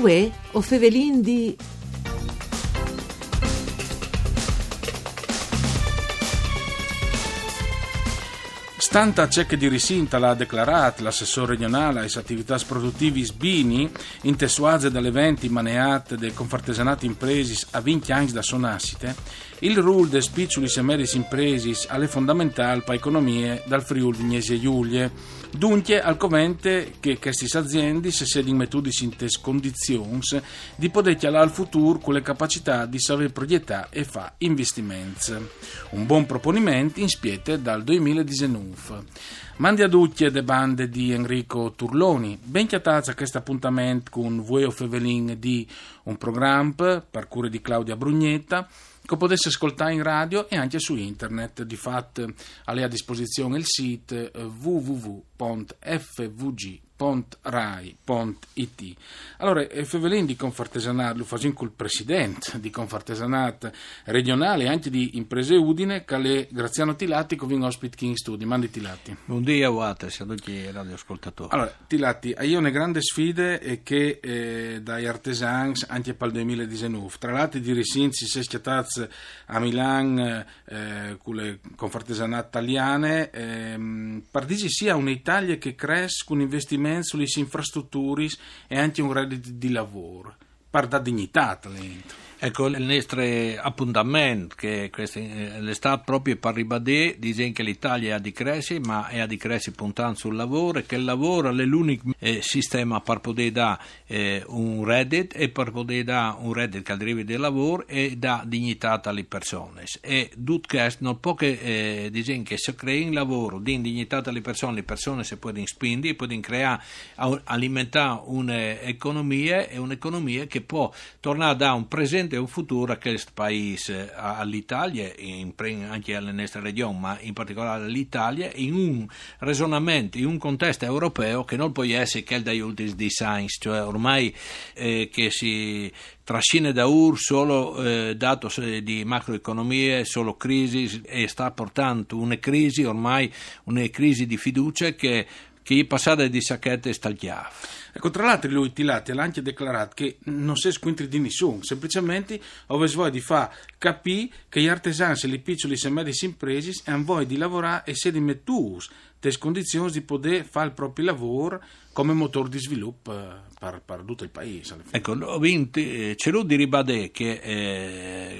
Uè, o fevelin di... Stanta che di Risinta l'ha declarato l'assessore regionale alle attività produttive Sbini, in tessuaze dall'eventi maneate del confartesanati impresi a 20 anni da sonassite, il ruolo dei piccoli e medi impresi alle fondamentali per economie dal Friuli Vignesi e Giulie. Dunque, al covente che queste aziende si siano mettuti in condizioni di poter chialare al futuro con le capacità di saper progettare e fare investimenti. Un buon proponimento in spiete dal 2019. Mandi a tutti le bande di Enrico Turloni. Ben chiatazza questo appuntamento con Voi of Evelyn di un programma per cure di Claudia Brugnetta che potesse ascoltare in radio e anche su internet. Di fatto, ha a disposizione il sito www.fvg.com www.rai.it Allora, Fevelin di Confartesanat, lo facciamo col presidente di Confartesanat regionale e anche di Imprese Udine, che Graziano Tilatti, che viene ospite qui in studio. Mandi Tilatti. Buongiorno, Guate, saluti radioascoltatori. Allora, Tilatti, io ho una grande sfida che eh, dai artesani anche per il 2019. Tra l'altro di Risinzi, schiattati a Milano eh, con le Confartesanat italiane, eh, partiti sia un'Italia che cresce con investimenti sulle infrastrutture e anche un reddito di lavoro, per dare dignità al talento. Ecco, il nostro appuntamento, che eh, l'estate proprio per ribadire, dice che l'Italia ha di crescere, ma è a di crescere puntando sul lavoro e che il lavoro è l'unico eh, sistema per poter dare eh, un reddito e per poter dare un reddito che arrivi del lavoro e dà dignità alle persone. E tutto questo non può che eh, dire che se crea un lavoro di dignità alle persone, le persone si possono spingere, possono creare, alimentare un'economia e un'economia che può tornare a dare un presente presente un futuro a questo paese, all'Italia, anche alle nostre regioni, ma in particolare all'Italia, in un ragionamento, in un contesto europeo che non può essere che dagli ultimi design, cioè ormai eh, che si trascina da UR solo eh, dato di macroeconomie, solo crisi e sta portando una crisi ormai, una crisi di fiducia che, che è passata di sacchette e stagliava. Ecco, tra l'altro lui Tilati ha anche dichiarato che non si squintri di nessuno, semplicemente aveva voglia di far capire che gli artesani le piccole e medie imprese hanno voglia di lavorare e si mettus le condizioni di poter fare il proprio lavoro come motore di sviluppo eh, per, per tutto il paese. Ecco, eh, c'è lui di ribadire che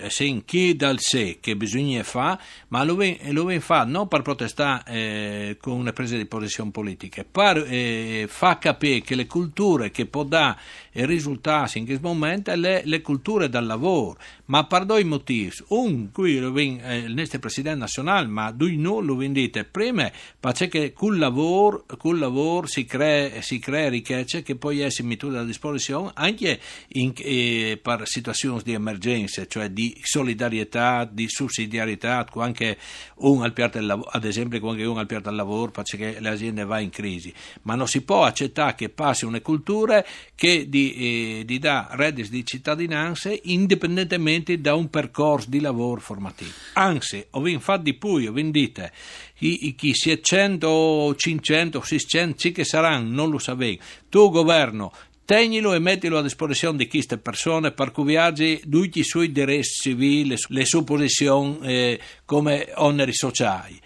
eh, se in chi dal sé che bisogna fare, ma lo viene fa non per protestare eh, con una presa di posizione politica, per eh, far capire che le culture che può dare risultati in questo momento sono le, le, culture del lavoro, ma per due motivi. Un, qui viene, eh, il nostro presidente nazionale, ma due no lo viene dite. Prima, perché col lavoro, col lavoro si crea si crea ricchezza che poi è messa a disposizione anche in, eh, per situazioni di emergenza, cioè di solidarietà, di sussidiarietà, anche un al del lavoro, ad esempio quando uno al piatto del lavoro perché le aziende vanno in crisi, ma non si può accettare che passi una cultura che di, eh, di dà redditi di cittadinanza indipendentemente da un percorso di lavoro formativo. Anzi, ho infatti di più, ho dite chi, chi si è 100, 500, 600, sì che saranno, non lo sapevo. Tu governo Tegnilo e mettilo a disposizione di queste persone per cui viaggi tutti i suoi diritti civili, le sue posizioni eh, come oneri sociali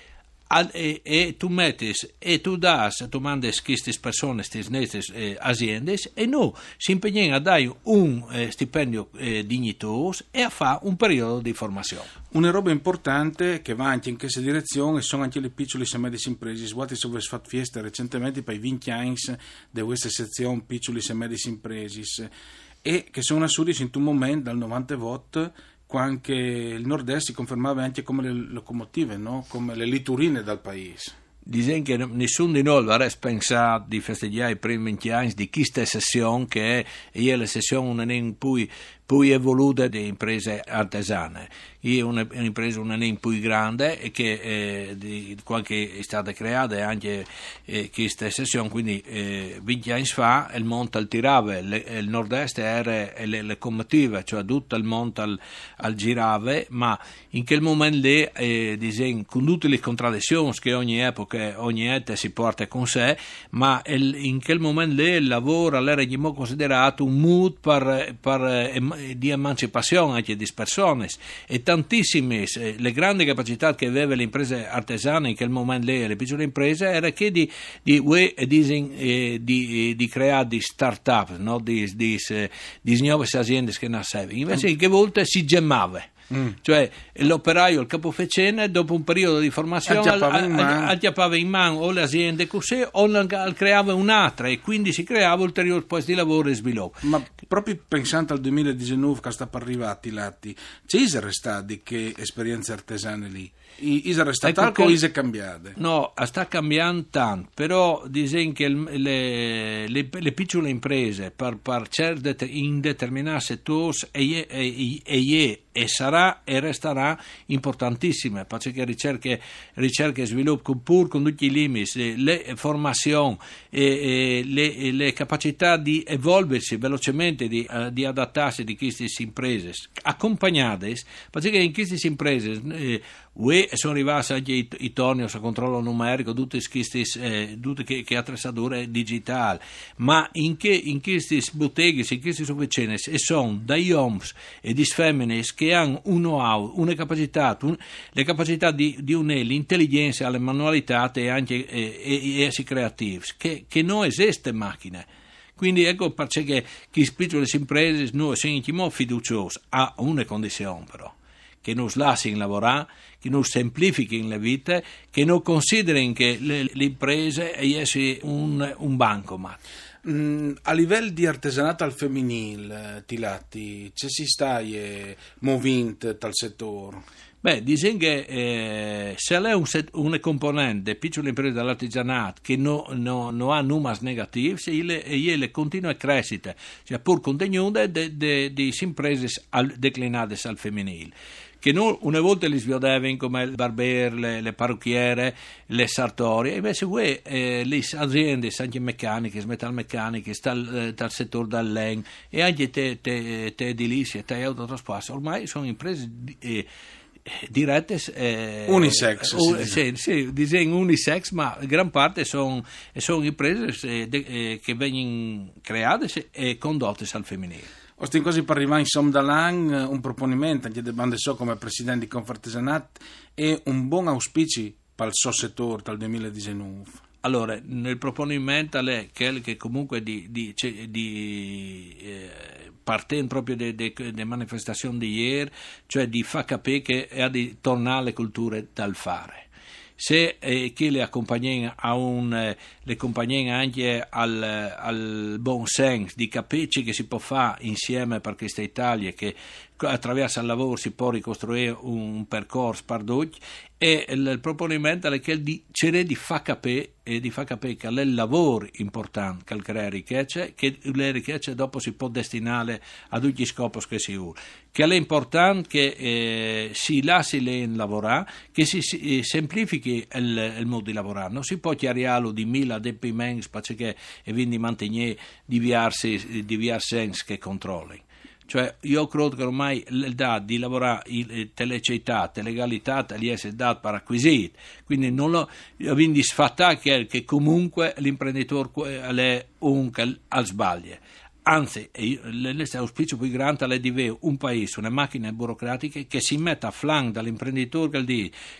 e, e tu mettes e tu das, tu mandes queste persone, queste eh, aziende e noi si impegnano a dare un eh, stipendio eh, dignitoso e a fare un periodo di formazione. Una roba importante che va anche in questa direzione sono anche le piccole e medie imprese. Svuoti se avete fatto fiesta recentemente per i 20 anni di questa sezione piccole e medie imprese e che sono assurdi in un momento dal 90 voto anche il nord-est si confermava anche come le locomotive, no? come le liturine dal paese. Dicono che nessuno di noi avrebbe pensato di festeggiare i primi 20 anni di questa sessione che è la sessione in cui più evolute di imprese artesane. È un'impresa una name più grande che eh, di, qualche è stata creata anche eh, questa sessione, quindi eh, 20 anni fa il monte al tirave, le, il nord-est era le, le combattive, cioè tutto il monte al, al girave, ma in quel momento lì, eh, disegno, con tutte le contraddizioni che ogni epoca, ogni ete si porta con sé, ma il, in quel momento lì il lavoro era considerato un mood per, per, eh, di emancipazione anche di persone e tantissime eh, le grandi capacità che aveva le imprese artesane in quel momento lì, le piccole imprese, era che di, di, di, eh, di, di creare di start-up, no? di, di, di nuove aziende che nascevano. Invece, che volte si gemmava. Mm. Cioè l'operaio, il capofecene, dopo un periodo di formazione, acchiappava in mano o le aziende così o creava un'altra e quindi si creava ulteriori posti di lavoro e sviluppo. Ma proprio pensando al 2019 che sta per arrivare lati, c'è stati che esperienze artesane lì? Isa resta ecco tal o Isa cambiate? No, sta cambiando tanto, però dicono che le, le, le, piccole imprese per, per in determinati settori e, e, e, e, sarà e resterà importantissime, perché ricerche, ricerche e sviluppo pur con tutti i limiti, le formazioni e, le, le, capacità di evolversi velocemente, di, uh, di adattarsi di queste imprese, accompagnate, perché in queste imprese eh, Sono arrivati anche i, torni a controllo numerico, tutte queste eh, che, che attrezzature digitali, ma in, che, in queste botteghe, in queste sovvicene, e sono dagli homes e di femmine che hanno un know-how, una capacità, un, le capacità di, di unire l'intelligenza alle manualità e anche eh, e, essere creativi, che, che non esiste macchine. Quindi ecco perché chi piccole imprese noi siamo fiduciosi a una condizione però che non lasciano lavorare, che non semplifichino le vite, che non considerino che le, le imprese siano un, un bancomat. Mm, a livello di artigianato al femminile, Tilatti, c'è si sta movimento tal settore? Beh, dicono che eh, se lei è un set, una componente piccole imprese dell'artigianato che non no, no ha numeri negativi, e le continua crescita, cioè pur contenute di imprese declinate al femminile che non, una volta li svedevano come il barbiere, le, le parrucchiere, le sartorie, invece qui eh, le aziende, anche meccaniche, metalmeccaniche, dal, dal settore dell'EN e anche te, te, te edilizie, te autotrasporti, ormai sono imprese eh, dirette eh, unisex uh, sì, sì, disegno unisex ma gran parte sono, sono imprese eh, eh, che vengono create e condotte al femminile Ostin per arrivare in Somdalan un proponimento anche del bande so come presidente di Confartesanat e un buon auspicio per il suo settore dal 2019. Allora, nel proponimento è che comunque di, di, di eh, partendo proprio dalle manifestazioni di ieri, cioè di far capire che è di tornare alle culture dal fare se eh, chi le accompagna a un, eh, le accompagna anche al, al buon senso di capire che si può fare insieme per questa Italia che attraverso il lavoro si può ricostruire un percorso per tutti e il proponimento è che di cercare di far capire e di far capire che è il lavoro importante che crea ricchezza che le ricchezze dopo si può destinare a tutti gli scopi che si usa che è importante che eh, si lasci le lavorare che si, si eh, semplifichi il, il, modo di lavorare. Non si può chiariarlo di mille adempimenti perché e quindi mantenere diversi, diversi sensi che controlli cioè, io credo che ormai l'età di lavorare teleceità, legalità, gli essere data per acquisire, quindi non lo, quindi sfatta che, comunque l'imprenditore è un che al sbaglia. Anzi, l'auspicio più grande è di avere un paese, una macchina burocratica che si metta a flanco dall'imprenditore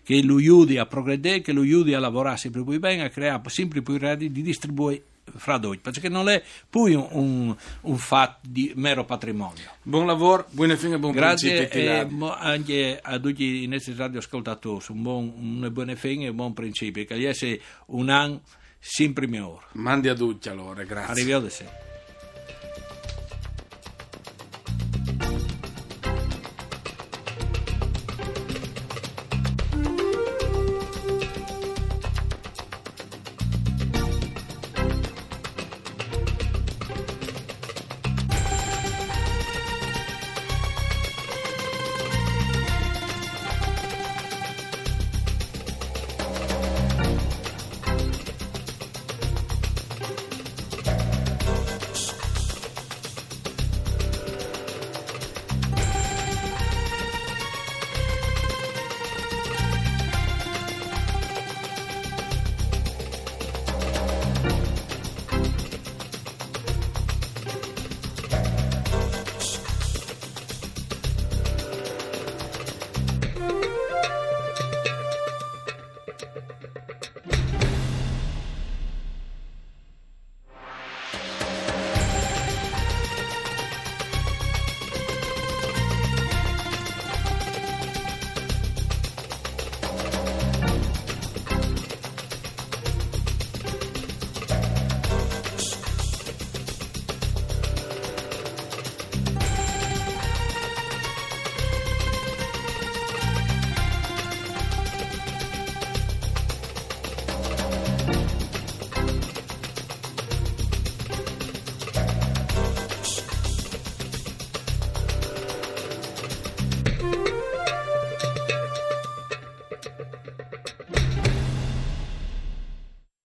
che lo aiuti a progredire, che lo aiuti a lavorare sempre più bene, a creare sempre più redditi, di distribuire fra noi, perché non è più un, un, fatto di mero patrimonio. Buon lavoro, buone fine, buon Grazie e anche a tutti i nostri radioascoltatori, un buon, una buona fine e un buon principio, che sia un anno sempre migliore. Mandi a tutti allora, grazie. Arrivederci.